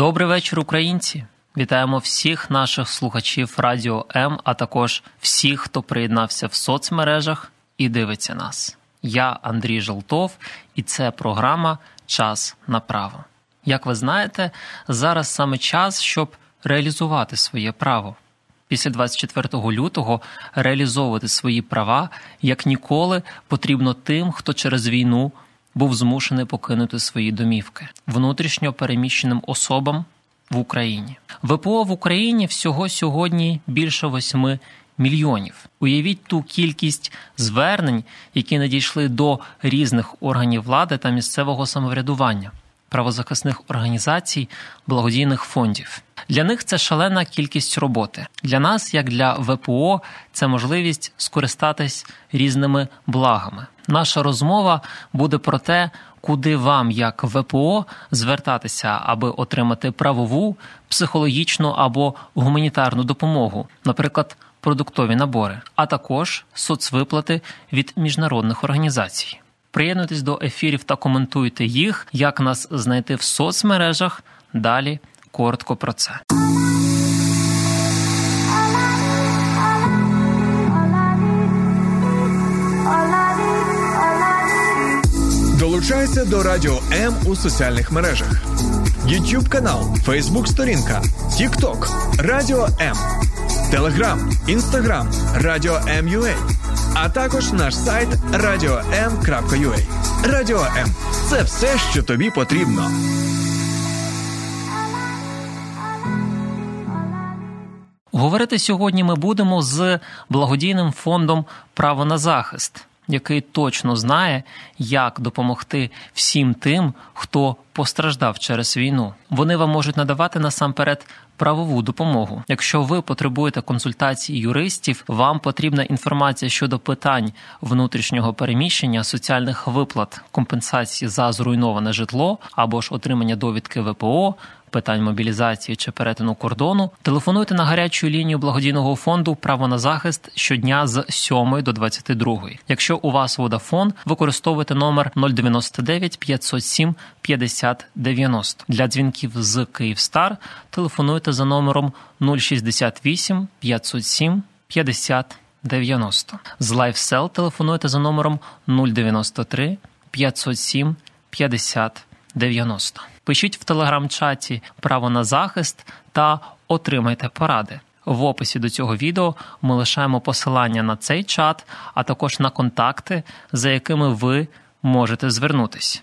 Добрий вечір, українці. Вітаємо всіх наших слухачів Радіо М, а також всіх, хто приєднався в соцмережах і дивиться нас. Я Андрій Желтов, і це програма Час на право. Як ви знаєте, зараз саме час, щоб реалізувати своє право. Після 24 лютого реалізовувати свої права як ніколи потрібно тим, хто через війну був змушений покинути свої домівки внутрішньо переміщеним особам в Україні. ВПО в Україні всього сьогодні більше 8 мільйонів. Уявіть ту кількість звернень, які надійшли до різних органів влади та місцевого самоврядування. Правозахисних організацій, благодійних фондів для них це шалена кількість роботи. Для нас, як для ВПО, це можливість скористатись різними благами. Наша розмова буде про те, куди вам, як ВПО, звертатися, аби отримати правову, психологічну або гуманітарну допомогу, наприклад, продуктові набори, а також соцвиплати від міжнародних організацій. Приєднуйтесь до ефірів та коментуйте їх, як нас знайти в соцмережах. Далі коротко про це. Долучайся до Радіо М у соціальних мережах: YouTube канал, Facebook сторінка, TikTok, Радіо М, Телеграм, Інстаграм, Радіо М.Ua, а також наш сайт radio.m.ua. Радіо М це все, що тобі потрібно. Говорити сьогодні ми будемо з благодійним фондом Право на захист, який точно знає, як допомогти всім тим, хто постраждав через війну. Вони вам можуть надавати насамперед правову допомогу. Якщо ви потребуєте консультації юристів, вам потрібна інформація щодо питань внутрішнього переміщення, соціальних виплат, компенсації за зруйноване житло або ж отримання довідки ВПО. Питань мобілізації чи перетину кордону телефонуйте на гарячу лінію благодійного фонду Право на захист щодня з 7 до 22. Якщо у вас водафон, використовуйте номер 099 507 50 90. Для дзвінків з Київстар телефонуйте за номером 068 507 50 90. З LifeSell телефонуйте за номером 093 507 50 90. Пишіть в телеграм-чаті право на захист та отримайте поради. В описі до цього відео ми лишаємо посилання на цей чат, а також на контакти, за якими ви можете звернутись.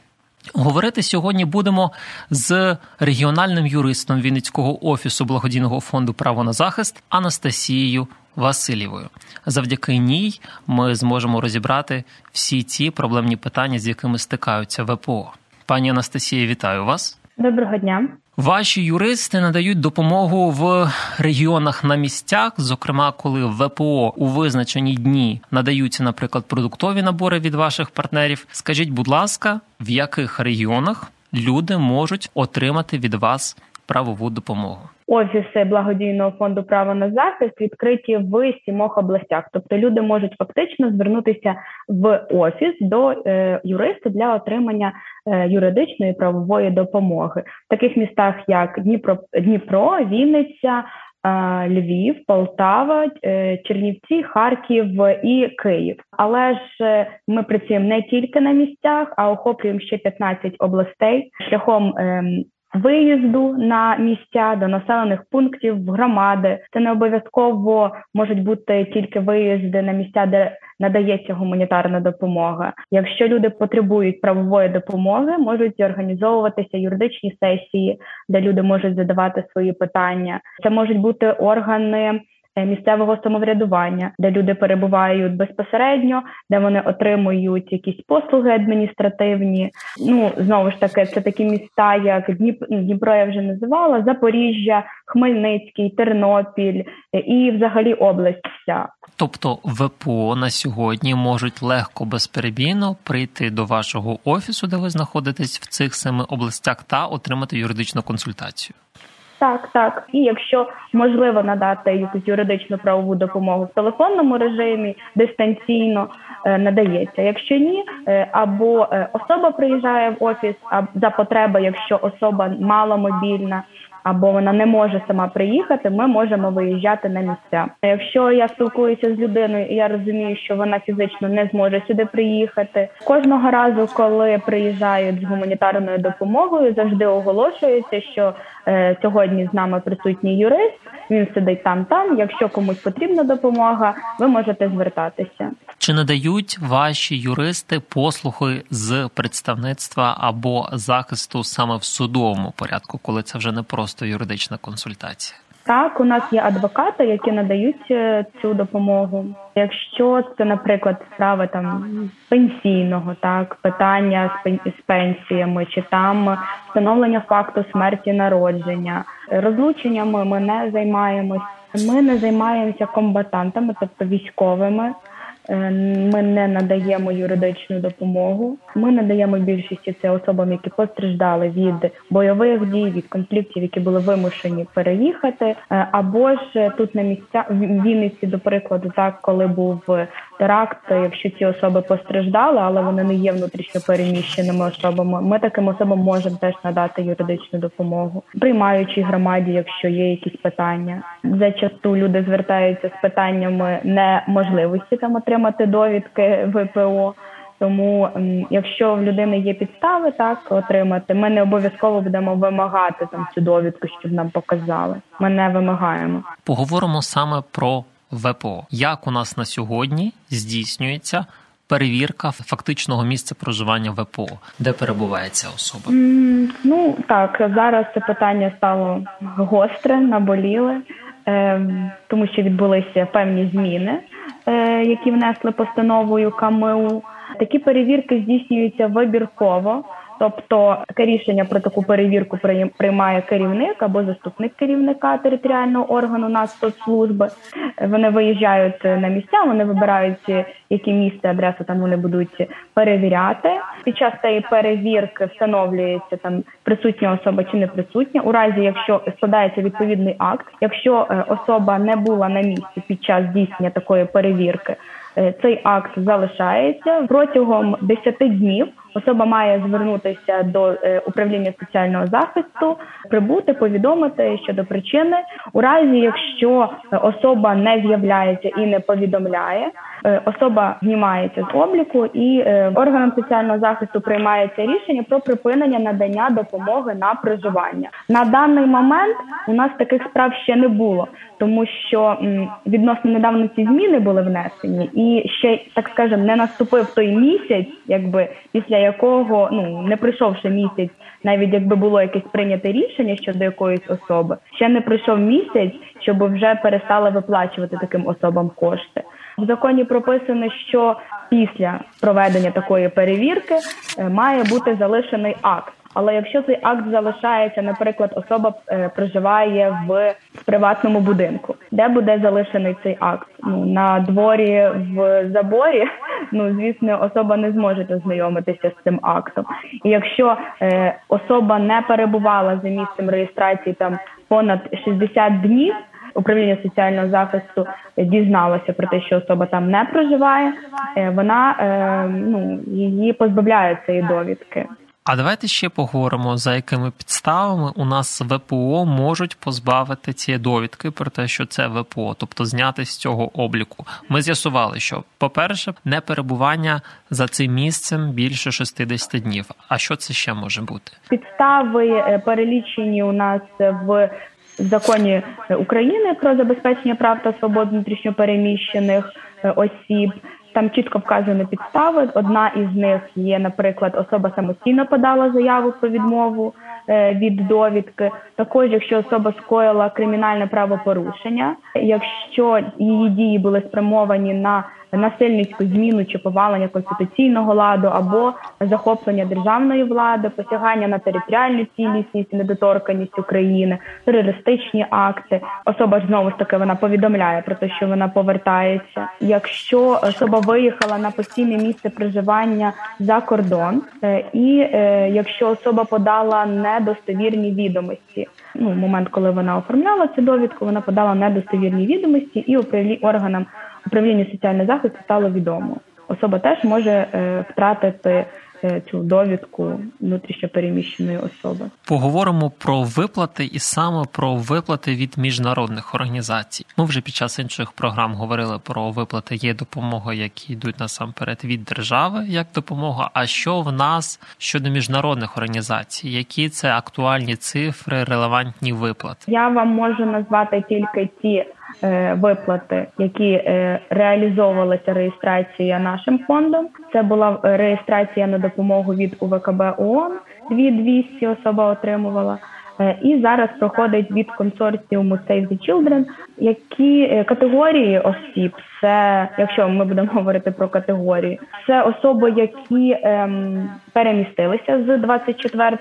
Говорити сьогодні будемо з регіональним юристом Вінницького офісу благодійного фонду Право на захист Анастасією Васильєвою. Завдяки ній ми зможемо розібрати всі ці проблемні питання, з якими стикаються ВПО. Пані Анастасія, вітаю вас. Доброго дня. Ваші юристи надають допомогу в регіонах на місцях, зокрема, коли ВПО у визначені дні надаються, наприклад, продуктові набори від ваших партнерів. Скажіть, будь ласка, в яких регіонах люди можуть отримати від вас правову допомогу? Офіси благодійного фонду право на захист відкриті в сімох областях. Тобто люди можуть фактично звернутися в офіс до е, юриста для отримання е, юридичної правової допомоги в таких містах, як Дніпро, Дніпро, Вінниця. Е, Львів, Полтава, е, Чернівці, Харків і Київ. Але ж е, ми працюємо не тільки на місцях, а охоплюємо ще 15 областей шляхом ем, виїзду на місця до населених пунктів громади. Це не обов'язково можуть бути тільки виїзди на місця, де надається гуманітарна допомога. Якщо люди потребують правової допомоги, можуть організовуватися юридичні сесії, де люди можуть задавати свої питання. Це можуть бути органи. Е, місцевого самоврядування, де люди перебувають безпосередньо, де вони отримують якісь послуги адміністративні. Ну знову ж таки, це такі міста, як Дніп... Дніпро, я вже називала, Запоріжжя, Хмельницький, Тернопіль е, і, взагалі, область вся. Тобто ВПО на сьогодні можуть легко безперебійно прийти до вашого офісу, де ви знаходитесь в цих семи областях, та отримати юридичну консультацію. Так, так. І якщо можливо надати якусь юридичну правову допомогу в телефонному режимі, дистанційно е, надається. Якщо ні, е, або е, особа приїжджає в офіс а за потреби, якщо особа маломобільна, або вона не може сама приїхати, ми можемо виїжджати на місця. Якщо я спілкуюся з людиною, і я розумію, що вона фізично не зможе сюди приїхати. Кожного разу, коли приїжджають з гуманітарною допомогою, завжди оголошується, що е, сьогодні з нами присутній юрист. Він сидить там, там. Якщо комусь потрібна допомога, ви можете звертатися. Чи надають ваші юристи послуги з представництва або захисту саме в судовому порядку, коли це вже не просто юридична консультація? Так, у нас є адвокати, які надають е, цю допомогу. Якщо це, наприклад, справи там пенсійного, так питання з пенсіями, чи там встановлення факту смерті народження, розлученнями ми не займаємось. Ми не займаємося комбатантами, тобто військовими. Е, ми не надаємо юридичну допомогу. Ми надаємо більшості це особам, які постраждали від бойових дій, від конфліктів, які були вимушені переїхати. Е, або ж тут на місця в Вінниці, до прикладу, так коли був теракт, якщо ці особи постраждали, але вони не є внутрішньо переміщеними особами. Ми таким особам можемо теж надати юридичну допомогу, приймаючій громаді, якщо є якісь питання. Зачасту люди звертаються з питаннями неможливості там отримати довідки ВПО. Тому, якщо в людини є підстави так отримати, ми не обов'язково будемо вимагати там цю довідку, щоб нам показали. Ми не вимагаємо. Поговоримо саме про ВПО. Як у нас на сьогодні здійснюється перевірка фактичного місця проживання ВПО, де перебуває ця особа? Mm, ну так зараз це питання стало гостре, наболіле, е, тому що відбулися певні зміни, е, які внесли постановою КМУ. Такі перевірки здійснюються вибірково. Тобто таке рішення про таку перевірку приймає керівник або заступник керівника територіального органу Нацслужби. Вони виїжджають на місця, вони вибирають які місце, адресу там вони будуть перевіряти. Під час цієї перевірки встановлюється там присутня особа чи не присутня. У разі, якщо складається відповідний акт, якщо е, особа не була на місці під час здійснення такої перевірки. Е, цей акт залишається протягом 10 днів. Особа має звернутися до е, управління соціального захисту, прибути, повідомити щодо причини. У разі, якщо особа не з'являється і не повідомляє, Е, особа знімається з обліку, і е, органам соціального захисту приймається рішення про припинення надання допомоги на проживання. На даний момент у нас таких справ ще не було, тому що відносно недавно ці зміни були внесені, і ще так скажемо, не наступив той місяць, якби після якого ну не прийшовши місяць, навіть якби було якесь прийняте рішення щодо якоїсь особи, ще не прийшов місяць, щоб вже перестали виплачувати таким особам кошти. В законі прописано, що після проведення такої перевірки е, має бути залишений акт. Але якщо цей акт залишається, наприклад, особа е, проживає в приватному будинку, де буде залишений цей акт? Ну на дворі в заборі, ну звісно, особа не зможе ознайомитися з цим актом. І якщо е, особа не перебувала за місцем реєстрації там понад 60 днів управління соціального захисту дізналося про те, що особа там не проживає, е, вона е, ну її позбавляє цієї довідки. А давайте ще поговоримо, за якими підставами у нас ВПО можуть позбавити цієї довідки про те, що це ВПО, тобто зняти з цього обліку. Ми з'ясували, що, по-перше, не перебування за цим місцем більше 60 днів. А що це ще може бути? Підстави е, перелічені у нас в законі України про забезпечення прав та свобод внутрішньопереміщених е, осіб. Там чітко вказані підстави. Одна із них є, наприклад, особа самостійно подала заяву про відмову е, від довідки. Також, якщо особа скоїла кримінальне правопорушення, якщо її дії були спрямовані на насильницьку зміну чи повалення конституційного ладу або захоплення державної влади, посягання на територіальну цілісність, недоторканість України, терористичні акти. Особа знову ж таки вона повідомляє про те, що вона повертається. Якщо особа виїхала на постійне місце проживання за кордон, е, і е, якщо особа подала недостовірні відомості, ну момент, коли вона оформляла цю довідку, вона подала недостовірні відомості і органам управління соціального захисту стало відомо. Особа теж може е, втратити е, цю довідку внутрішньопереміщеної особи. Поговоримо про виплати і саме про виплати від міжнародних організацій. Ми вже під час інших програм говорили про виплати. Є допомога, які йдуть насамперед від держави, як допомога. А що в нас щодо міжнародних організацій? Які це актуальні цифри, релевантні виплати? Я вам можу назвати тільки ті виплати, які е, реалізовувалася реєстрація нашим фондом. Це була реєстрація на допомогу від УВКБ ООН, 2200 особа отримувала. Е, і зараз проходить від консорціуму Save the Children, які категорії осіб, це якщо ми будемо говорити про категорії, це особи, які ем, перемістилися з 24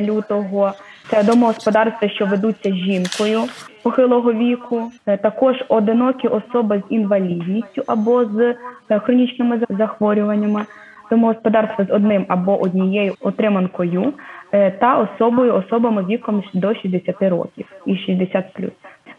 лютого. Це домогосподарства, що ведуться жінкою похилого віку, е, також одинокі особи з інвалідністю або з е, хронічними захворюваннями, домогосподарства з одним або однією отриманкою е, та особою особами віком до 60 років і 60+.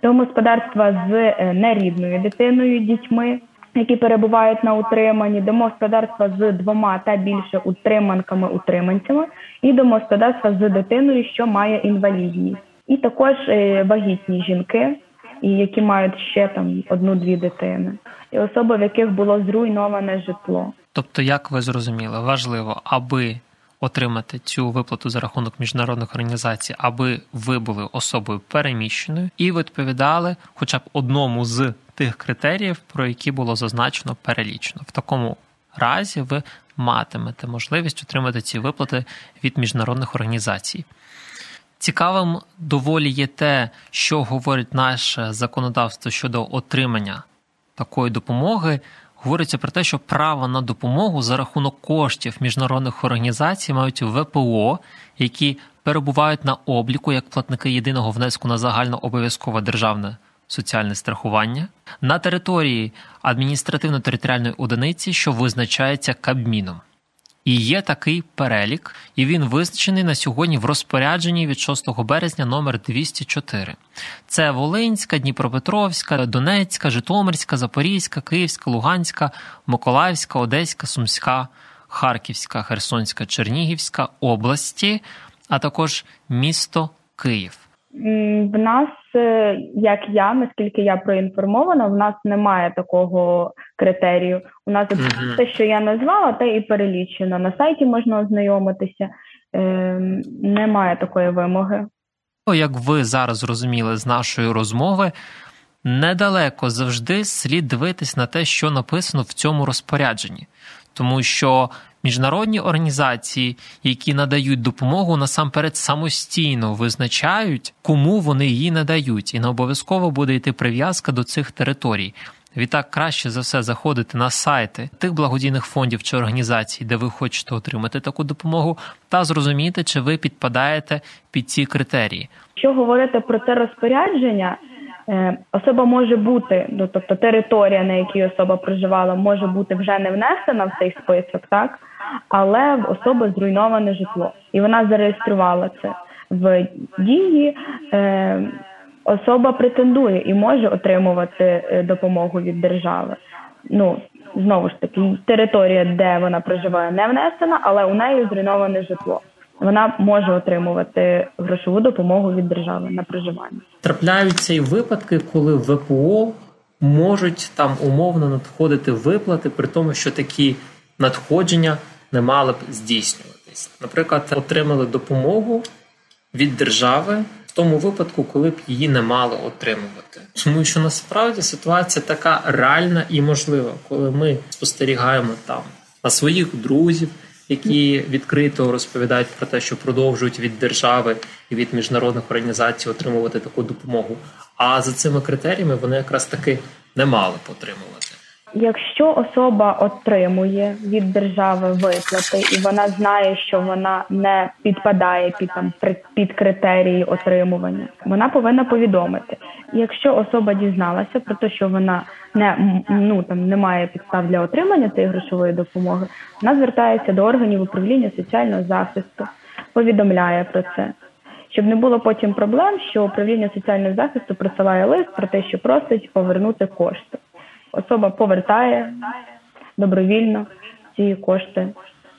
Домогосподарства з нерідною дитиною, дітьми. Які перебувають на утриманні, домогосподарства з двома та більше утриманками-утриманцями, і домогосподарства з дитиною, що має інвалідність. І також е, вагітні жінки, і які мають ще там одну-дві дитини, і особи, в яких було зруйноване житло. Тобто, як ви зрозуміли, важливо, аби отримати цю виплату за рахунок міжнародних організацій, аби ви були особою переміщеною і відповідали, хоча б одному з тих критеріїв, про які було зазначено перелічно. В такому разі ви матимете можливість отримати ці виплати від міжнародних організацій. Цікавим доволі є те, що говорить наше законодавство щодо отримання такої допомоги. Говориться про те, що право на допомогу за рахунок коштів міжнародних організацій мають ВПО, які перебувають на обліку як платники єдиного внеску на загальнообов'язкове державне соціальне страхування на території адміністративно-територіальної одиниці, що визначається Кабміном. І є такий перелік, і він визначений на сьогодні в розпорядженні від 6 березня номер 204. Це Волинська, Дніпропетровська, Донецька, Житомирська, Запорізька, Київська, Луганська, Миколаївська, Одеська, Сумська, Харківська, Херсонська, Чернігівська області, а також місто Київ. В нас, е, як я, наскільки я проінформована, в нас немає такого критерію. У нас uh-huh. те, що я назвала, те і перелічено. На сайті можна ознайомитися. Е, Немає такої вимоги. Як ви зараз зрозуміли з нашої розмови, недалеко завжди слід дивитись на те, що написано в цьому розпорядженні, тому що Міжнародні організації, які надають допомогу, насамперед самостійно визначають, кому вони її надають, і не обов'язково буде йти прив'язка до цих територій. Відтак краще за все заходити на сайти тих благодійних фондів чи організацій, де ви хочете отримати таку допомогу, та зрозуміти, чи ви підпадаєте під ці критерії. Що говорити про це розпорядження? Е, особа може бути, ну тобто територія, на якій особа проживала, може бути вже не внесена в цей список, так але в особи зруйноване житло, і вона зареєструвала це в дії. Е, Особа претендує і може отримувати е, допомогу від держави. Ну знову ж таки, територія, де вона проживає, не внесена, але у неї зруйноване житло. Вона може отримувати грошову допомогу від держави на проживання. Трапляються і випадки, коли ВПО можуть там умовно надходити виплати, при тому, що такі надходження не мали б здійснюватись. Наприклад, отримали допомогу від держави в тому випадку, коли б її не мали отримувати. Тому що насправді ситуація така реальна і можлива, коли ми спостерігаємо там на своїх друзів, які відкрито розповідають про те, що продовжують від держави і від міжнародних організацій отримувати таку допомогу. А за цими критеріями вони якраз таки не мали потримувати. Якщо особа отримує від держави виплати, і вона знає, що вона не підпадає під там під критерії отримування, вона повинна повідомити. Якщо особа дізналася про те, що вона не ну там не має підстав для отримання цієї грошової допомоги, вона звертається до органів управління соціального захисту, повідомляє про це. Щоб не було потім проблем, що управління соціального захисту присилає лист про те, що просить повернути кошти особа повертає добровільно ці кошти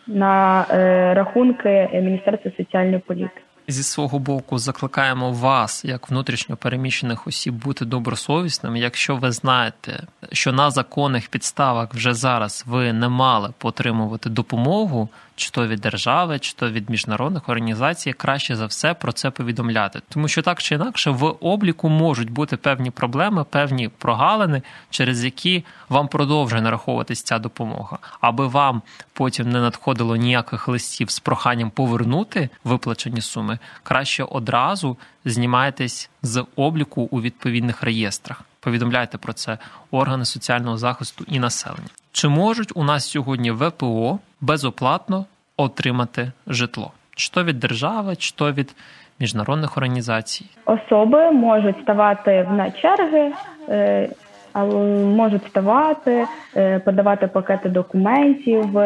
на е, рахунки Міністерства соціальної політики. Зі свого боку закликаємо вас, як внутрішньо переміщених осіб, бути добросовісними. Якщо ви знаєте, що на законних підставах вже зараз ви не мали потримувати допомогу, чи то від держави, чи то від міжнародних організацій, краще за все про це повідомляти, тому що так чи інакше в обліку можуть бути певні проблеми, певні прогалини, через які вам продовжує нараховуватись ця допомога, аби вам потім не надходило ніяких листів з проханням повернути виплачені суми, краще одразу знімайтесь з обліку у відповідних реєстрах. Повідомляйте про це органи соціального захисту і населення. Чи можуть у нас сьогодні ВПО безоплатно отримати житло? Чи то від держави, чи то від міжнародних організацій? Особи можуть ставати на черги, е, можуть ставати, е, подавати пакети документів.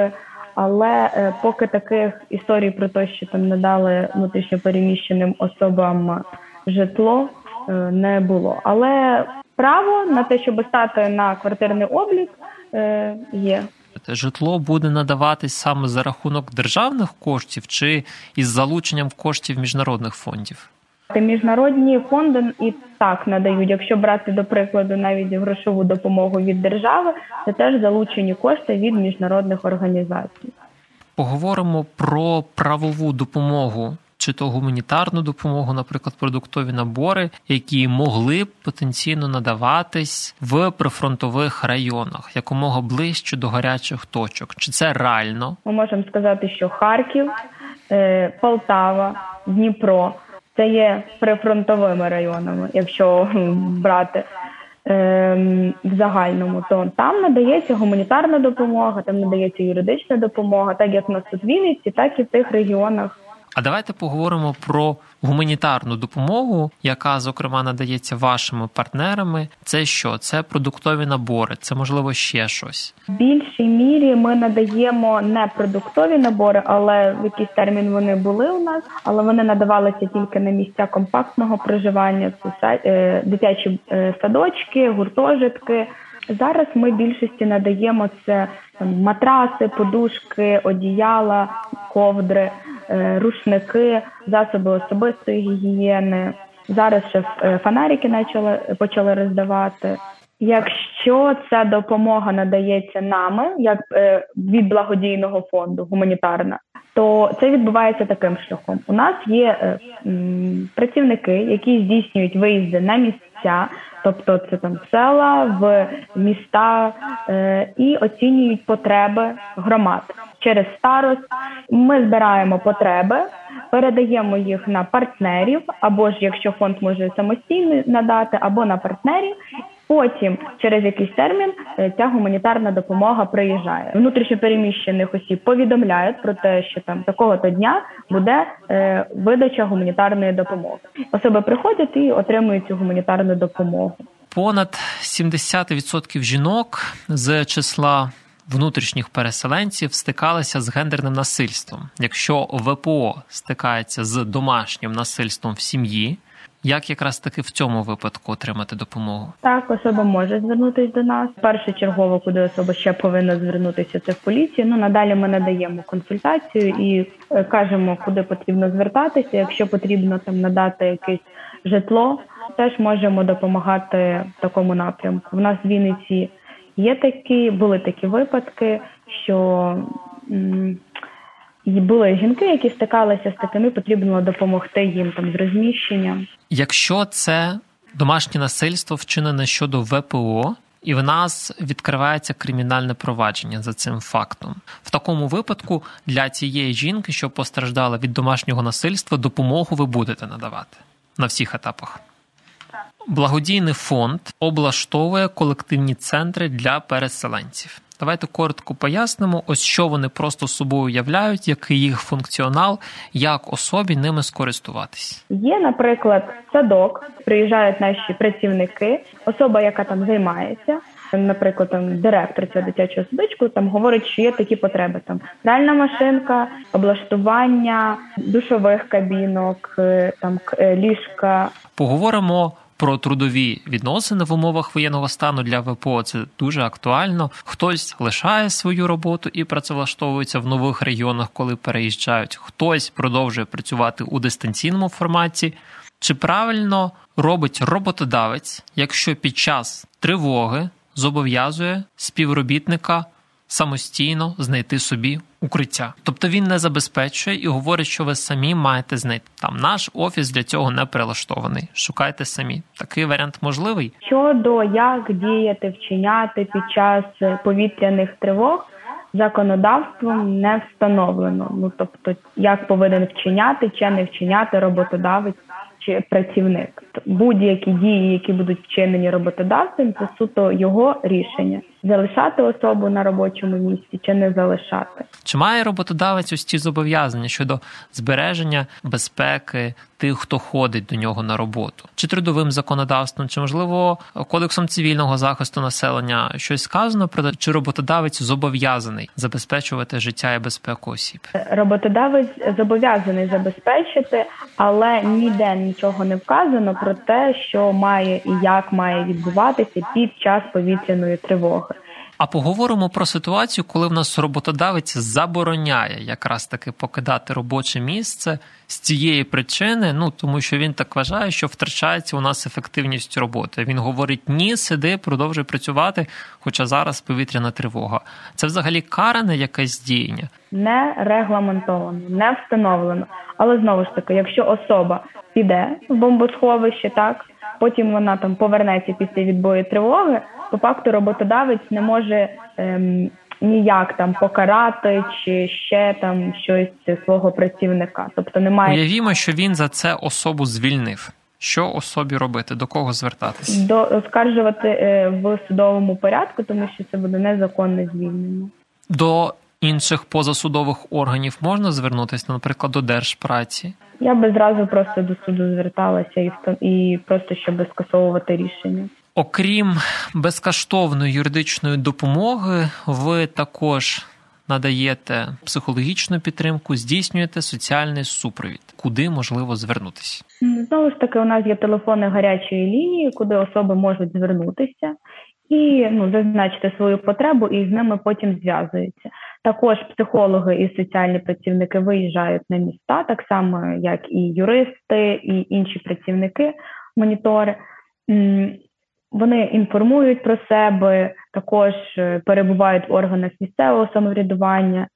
Але е, поки таких історій про те, що там надали внутрішньопереміщеним особам житло, не було. Але право на те, щоб стати на квартирний облік, е, є. Житло буде надаватись саме за рахунок державних коштів чи із залученням коштів міжнародних фондів. Міжнародні фонди і так надають. Якщо брати до прикладу навіть грошову допомогу від держави, це теж залучені кошти від міжнародних організацій. Поговоримо про правову допомогу чи то гуманітарну допомогу, наприклад, продуктові набори, які могли б потенційно надаватись в прифронтових районах якомога ближче до гарячих точок. Чи це реально? Ми можемо сказати, що Харків, е, Полтава, Дніпро це є прифронтовими районами, якщо брати. Ем, в загальному, то там надається гуманітарна допомога, там надається юридична допомога, так як на Вінниці, так і в тих регіонах а давайте поговоримо про гуманітарну допомогу, яка зокрема надається вашими партнерами. Це що? Це продуктові набори, це можливо ще щось. В більшій мірі ми надаємо не продуктові набори, але в якийсь термін вони були у нас, але вони надавалися тільки на місця компактного проживання. Це е, дитячі е, садочки, гуртожитки. Зараз ми більшості надаємо це матраси, подушки, одіяла, ковдри. Е, рушники, засоби особистої гігієни. Зараз ще е, фонарики почали почали роздавати. Якщо ця допомога надається нами, як е, від благодійного фонду гуманітарна, то це відбувається таким шляхом. У нас є працівники, які здійснюють виїзди на місця, тобто це там села, в міста і оцінюють потреби громад через старост. Ми збираємо потреби, передаємо їх на партнерів, або ж якщо фонд може самостійно надати, або на партнерів. Потім через якийсь термін е, ця гуманітарна допомога приїжджає. Внутрішньопереміщених осіб повідомляють про те, що там такого то дня буде е, видача гуманітарної допомоги. Особи приходять і отримують цю гуманітарну допомогу. Понад 70% жінок з числа внутрішніх переселенців стикалися з гендерним насильством. Якщо ВПО стикається з домашнім насильством в сім'ї, як якраз таки в цьому випадку отримати допомогу? Так, особа може звернутися до нас. Першочергово, куди особа ще повинна звернутися, це в поліцію. Ну надалі ми надаємо консультацію і е, кажемо, куди потрібно звертатися. Якщо потрібно там надати якесь житло, теж можемо допомагати в такому напрямку. В нас в Вінниці Є такі, були такі випадки, що були жінки, які стикалися з такими, потрібно допомогти їм там з розміщенням. Якщо це домашнє насильство вчинене щодо ВПО, і в нас відкривається кримінальне провадження за цим фактом. В такому випадку для цієї жінки, що постраждала від домашнього насильства, допомогу ви будете надавати на всіх етапах. Благодійний фонд облаштовує колективні центри для переселенців. Давайте коротко пояснимо, ось що вони просто собою уявляють, який їх функціонал, як особі ними скористуватись. Є, наприклад, садок, приїжджають наші працівники, особа, яка там займається. Наприклад, там директор цього дитячого садочку там говорить, що є такі потреби: там пральна машинка, облаштування душових кабінок, е, там е, ліжка. Поговоримо про трудові відносини в умовах воєнного стану для ВПО це дуже актуально. Хтось лишає свою роботу і працевлаштовується в нових регіонах, коли переїжджають. Хтось продовжує працювати у дистанційному форматі. Чи правильно робить роботодавець, якщо під час тривоги зобов'язує співробітника самостійно знайти собі укриття. Тобто він не забезпечує і говорить, що ви самі маєте знайти. Там наш офіс для цього не прилаштований. Шукайте самі. Такий варіант можливий. Щодо як діяти, вчиняти під час повітряних тривог. Законодавством не встановлено. Ну тобто, як повинен вчиняти чи не вчиняти роботодавець чи працівник. Будь-які дії, які будуть вчинені роботодавцем, це суто його рішення залишати особу на робочому місці чи не залишати. Чи має роботодавець ось ці зобов'язання щодо збереження безпеки тих, хто ходить до нього на роботу, чи трудовим законодавством, чи можливо кодексом цивільного захисту населення щось сказано про чи роботодавець зобов'язаний забезпечувати життя і безпеку осіб? Роботодавець зобов'язаний забезпечити, але ніде нічого не вказано про те, що має і як має відбуватися під час повітряної тривоги. А поговоримо про ситуацію, коли в нас роботодавець забороняє якраз таки покидати робоче місце з цієї причини, ну тому що він так вважає, що втрачається у нас ефективність роботи. Він говорить: ні, сиди, продовжуй працювати, хоча зараз повітряна тривога. Це взагалі каране якесь діяння? Не регламентовано, не встановлено. Але знову ж таки, якщо особа піде в бомбосховище, так потім вона там повернеться після відбою тривоги по факту роботодавець не може ем, ніяк там покарати чи ще там щось свого працівника. Тобто немає уявімо, що він за це особу звільнив. Що особі робити? До кого звертатися? До оскаржувати е, в судовому порядку, тому що це буде незаконне звільнення. До інших позасудових органів можна звернутися, наприклад, до держпраці. Я би зразу просто до суду зверталася і і просто щоб скасовувати рішення. Окрім безкоштовної юридичної допомоги, ви також надаєте психологічну підтримку, здійснюєте соціальний супровід, куди можливо звернутися. Знову ж таки, у нас є телефони гарячої лінії, куди особи можуть звернутися і ну зазначити свою потребу, і з ними потім зв'язуються. Також психологи і соціальні працівники виїжджають на міста, так само як і юристи, і інші працівники монітори. Вони інформують про себе, також е, перебувають в органах місцевого самоврядування.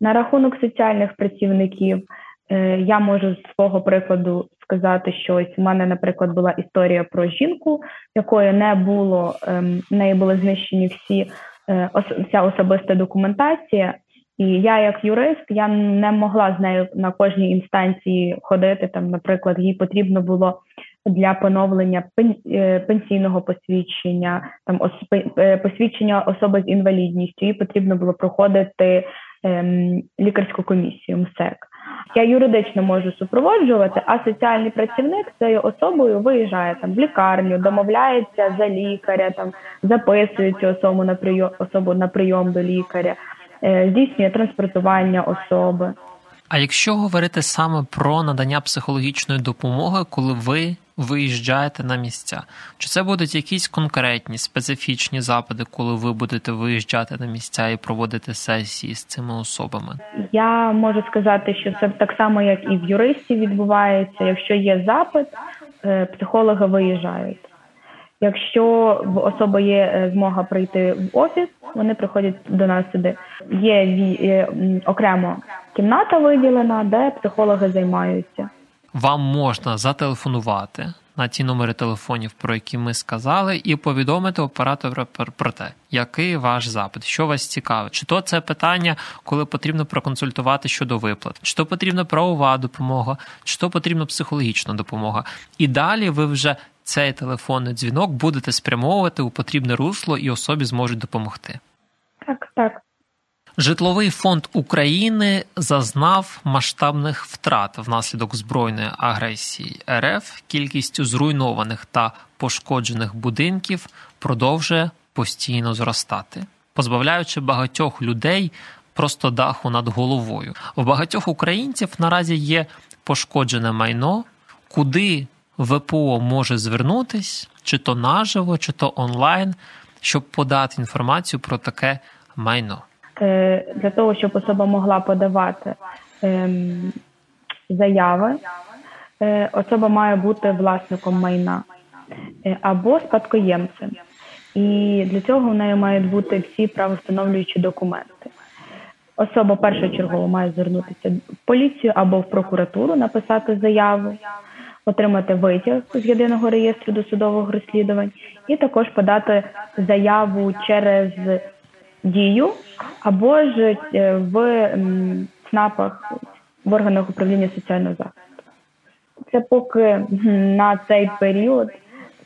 На рахунок соціальних працівників е, я можу з свого прикладу сказати, що ось у мене, наприклад, була історія про жінку, якої не було, ем, в неї були знищені всі е, вся особиста документація. І я, як юрист, я не могла з нею на кожній інстанції ходити. Там, наприклад, їй потрібно було для поновлення е, пенсійного посвідчення, там е, посвідчення особи з інвалідністю, їй потрібно було проходити ем, лікарську комісію МСЕК. Я юридично можу супроводжувати, а соціальний працівник з цією особою виїжджає там в лікарню, домовляється за лікаря, там записує цю особу на прийом особу на прийом до лікаря, е, здійснює транспортування особи. А якщо говорити саме про надання психологічної допомоги, коли ви виїжджаєте на місця, чи це будуть якісь конкретні специфічні запити, коли ви будете виїжджати на місця і проводити сесії з цими особами? Я можу сказати, що це так само, як і в юристі відбувається. Якщо є запит, е, психологи виїжджають. Якщо в особи є е, змога прийти в офіс, вони приходять до нас сюди. Є окремо кімната виділена, де психологи займаються. Вам можна зателефонувати на ті номери телефонів, про які ми сказали, і повідомити оператора про те, який ваш запит, що вас цікавить, чи то це питання, коли потрібно проконсультувати щодо виплат, чи то потрібна правова допомога, чи то потрібна психологічна допомога. І далі ви вже цей телефонний дзвінок будете спрямовувати у потрібне русло і особі зможуть допомогти. Так, так. Житловий фонд України зазнав масштабних втрат внаслідок збройної агресії РФ. Кількість зруйнованих та пошкоджених будинків продовжує постійно зростати, позбавляючи багатьох людей просто даху над головою. У багатьох українців наразі є пошкоджене майно, куди ВПО може звернутись, чи то наживо, чи то онлайн, щоб подати інформацію про таке майно. Е, для того, щоб особа могла подавати ем, заяви, е, особа має бути власником майна е, або спадкоємцем. І для цього в неї мають бути всі правовстановлюючі документи. Особа першочергово має звернутися в поліцію або в прокуратуру, написати заяву, отримати витяг з єдиного реєстру досудових розслідувань, і також подати заяву через дію, або ж е, в ЦНАПах, в органах управління соціального захисту. Це поки на цей період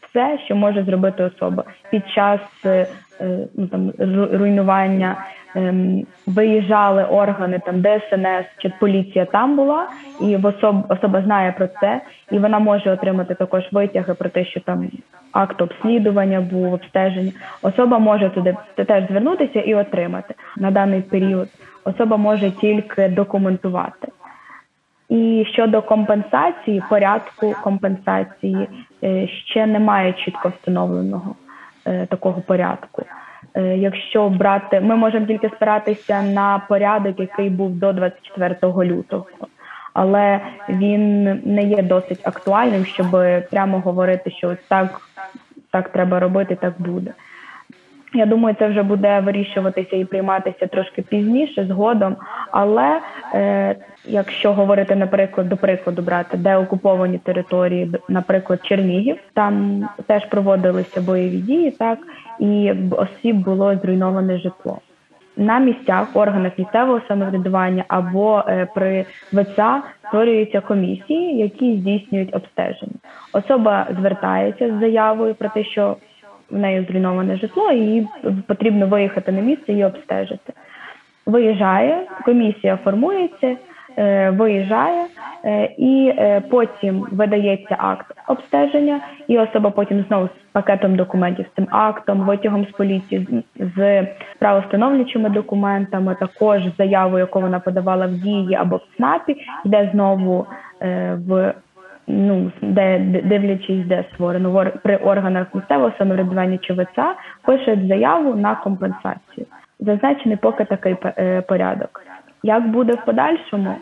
все, що може зробити особа під час е, е, ну, там руйнування. Ем, виїжджали органи там ДСНС чи поліція там була, і особ, особа знає про це, і вона може отримати також витяги про те, що там акт обслідування був обстеження. Особа може туди теж звернутися і отримати на даний період. Особа може тільки документувати. І щодо компенсації, порядку компенсації е, ще немає чітко встановленого е, такого порядку. Е, якщо брати, ми можемо тільки спиратися на порядок, який був до 24 лютого, але він не є досить актуальним, щоб прямо говорити, що так, так треба робити, так буде. Я думаю, це вже буде вирішуватися і прийматися трошки пізніше, згодом. Але е, якщо говорити, наприклад, до прикладу, брати де окуповані території, наприклад, Чернігів, там теж проводилися бойові дії, так і осіб було зруйноване житло. На місцях органах місцевого самоврядування або е, при ВЦА створюються комісії, які здійснюють обстеження. Особа звертається з заявою про те, що в неї зруйноване житло, і їй потрібно виїхати на місце і обстежити. Виїжджає, комісія формується, е, виїжджає, е, і е, потім видається акт обстеження, і особа потім знову з пакетом документів, з цим актом, витягом з поліції, з правостановлюючими документами, також заявою, яку вона подавала в дії або в СНАПі, йде знову в ну де дивлячись, де створено при органах місцевого самоврядування чи ВЦА, пишуть заяву на компенсацію. Зазначений поки такий е, порядок. Як буде в подальшому,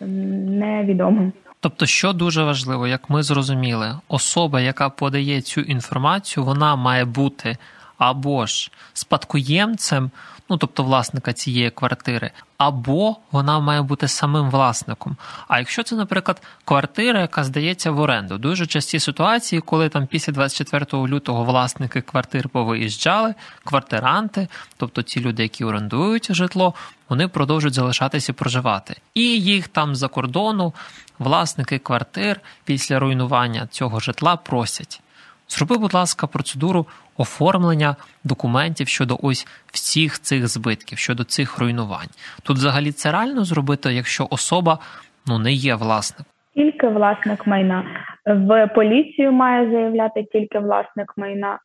невідомо. Тобто, що дуже важливо, як ми зрозуміли, особа, яка подає цю інформацію, вона має бути або ж спадкоємцем ну тобто власника цієї квартири, або вона має бути самим власником. А якщо це, наприклад, квартира, яка здається в оренду, дуже часті ситуації, коли там після 24 лютого власники квартир повиїжджали, квартиранти, тобто ті люди, які орендують житло, вони продовжують залишатися проживати. І їх там за кордону власники квартир після руйнування цього житла просять. Зроби, будь ласка, процедуру оформлення документів щодо ось всіх цих збитків, щодо цих руйнувань. Тут взагалі це реально зробити, якщо особа ну не є власником. Тільки власник майна в поліцію має заявляти тільки власник майна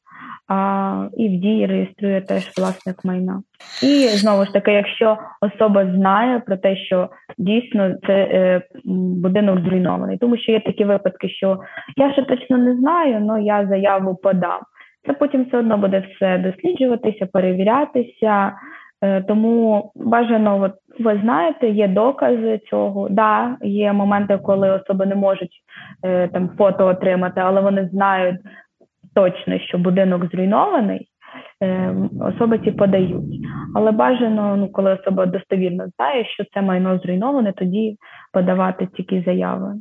а, і в дії реєструє теж власник майна. І знову ж таки, якщо особа знає про те, що дійсно це е, будинок зруйнований, тому що є такі випадки, що я ще точно не знаю, але я заяву подам. Це потім все одно буде все досліджуватися, перевірятися. Е, тому бажано, от ви знаєте, є докази цього. Да, є моменти, коли особи не можуть е, там фото отримати, але вони знають точно, що будинок зруйнований, е, особи ці подають. Але бажано, ну коли особа достовірно знає, що це майно зруйноване, тоді подавати тільки заяви.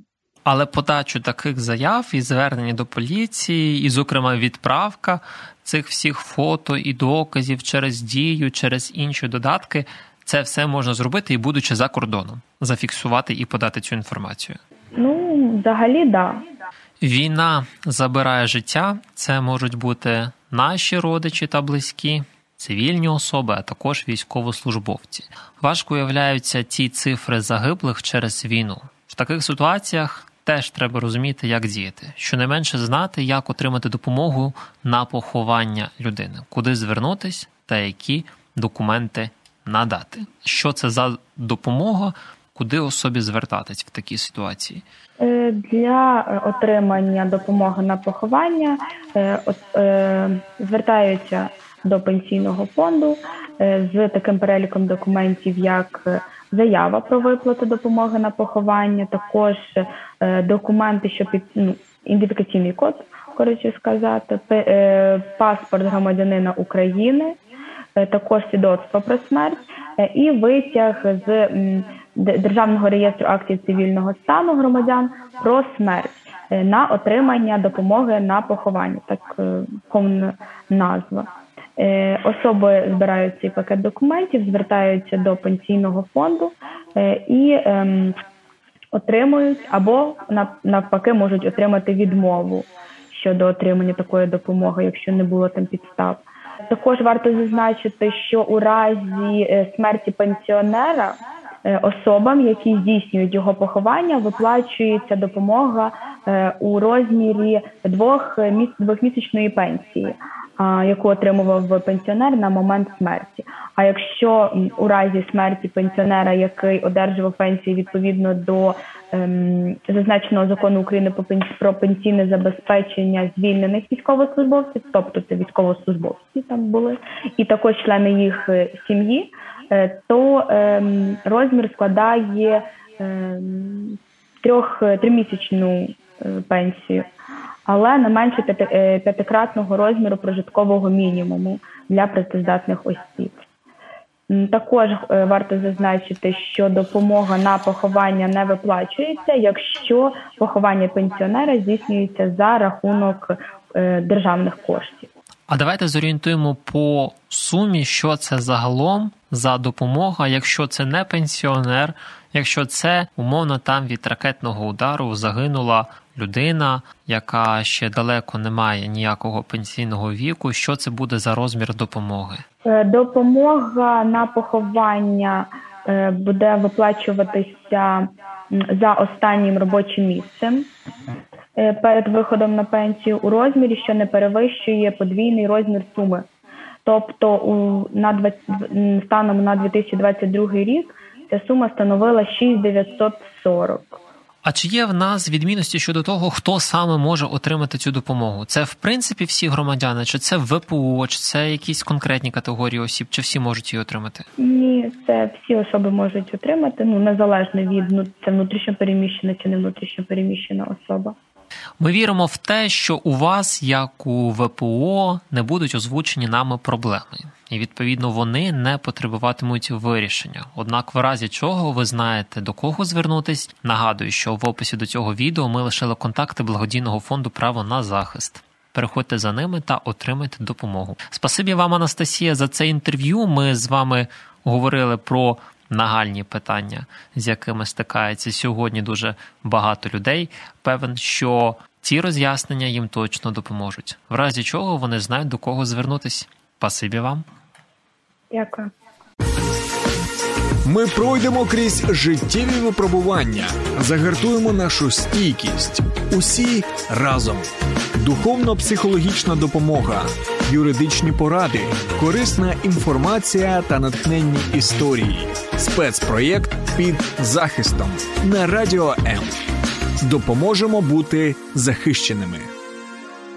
Але подачу таких заяв і звернення до поліції, і, зокрема, відправка цих всіх фото і доказів через дію, через інші додатки, це все можна зробити і, будучи за кордоном, зафіксувати і подати цю інформацію. Ну, взагалі, да. Війна забирає життя. Це можуть бути наші родичі та близькі, цивільні особи, а також військовослужбовці. Важко уявляються ці цифри загиблих через війну. В таких ситуаціях теж треба розуміти, як діяти, щонайменше знати, як отримати допомогу на поховання людини, куди звернутись та які документи надати. Що це за допомога, куди особі звертатись в такій ситуації? Е, для отримання допомоги на поховання е, е, звертаються до пенсійного фонду з таким переліком документів, як заява про виплату допомоги на поховання, також документи, що під ну, ідентифікаційний код, коротше сказати, паспорт громадянина України, також свідоцтво про смерть і витяг з Державного реєстру актів цивільного стану громадян про смерть е, на отримання допомоги на поховання, так е, повна назва. Е, особи збирають цей пакет документів, звертаються до пенсійного фонду і ем, отримують або навпаки можуть отримати відмову щодо отримання такої допомоги, якщо не було там підстав. Також варто зазначити, що у разі смерті пенсіонера. Е, особам, які здійснюють його поховання, виплачується допомога е, у розмірі двох двохмісячної пенсії, яку отримував пенсіонер на момент смерті. А якщо у разі смерті пенсіонера, який одержував пенсію відповідно до ем, зазначеного закону України про пенсійне забезпечення звільнених військовослужбовців, тобто це військовослужбовці там були, і також члени їх е, сім'ї. Е, то ем, розмір складає ем, трьох тримісячну е, пенсію, але не менше е, п'ятикратного розміру прожиткового мінімуму для працездатних осіб. Також варто зазначити, що допомога на поховання не виплачується, якщо поховання пенсіонера здійснюється за рахунок державних коштів. А давайте зорієнтуємо по сумі, що це загалом за допомога, якщо це не пенсіонер, якщо це умовно там від ракетного удару загинула людина, яка ще далеко не має ніякого пенсійного віку. Що це буде за розмір допомоги? Е, допомога на поховання е, буде виплачуватися за останнім робочим місцем. Е, перед виходом на пенсію у розмірі, що не перевищує подвійний розмір суми. Тобто, у на 20, станом на 2022 рік ця сума становила 6,940. А чи є в нас відмінності щодо того, хто саме може отримати цю допомогу? Це в принципі всі громадяни, чи це ВПО, чи це якісь конкретні категорії осіб, чи всі можуть її отримати? Ні, це всі особи можуть отримати. Ну незалежно від ну, це внутрішньо переміщена чи не внутрішньо переміщена особа. Ми віримо в те, що у вас, як у ВПО, не будуть озвучені нами проблеми, і відповідно вони не потребуватимуть вирішення. Однак, в разі чого ви знаєте до кого звернутись. Нагадую, що в описі до цього відео ми лишили контакти благодійного фонду право на захист. Переходьте за ними та отримайте допомогу. Спасибі вам, Анастасія, за це інтерв'ю. Ми з вами говорили про нагальні питання, з якими стикається сьогодні дуже багато людей. Певен, що ці роз'яснення їм точно допоможуть, в разі чого вони знають до кого звернутися. Пасибі вам. Дякую. Ми пройдемо крізь життєві випробування, загартуємо нашу стійкість. Усі разом. Духовно-психологічна допомога, юридичні поради, корисна інформація та натхненні історії. Спецпроєкт під захистом на радіо М. Допоможемо бути захищеними.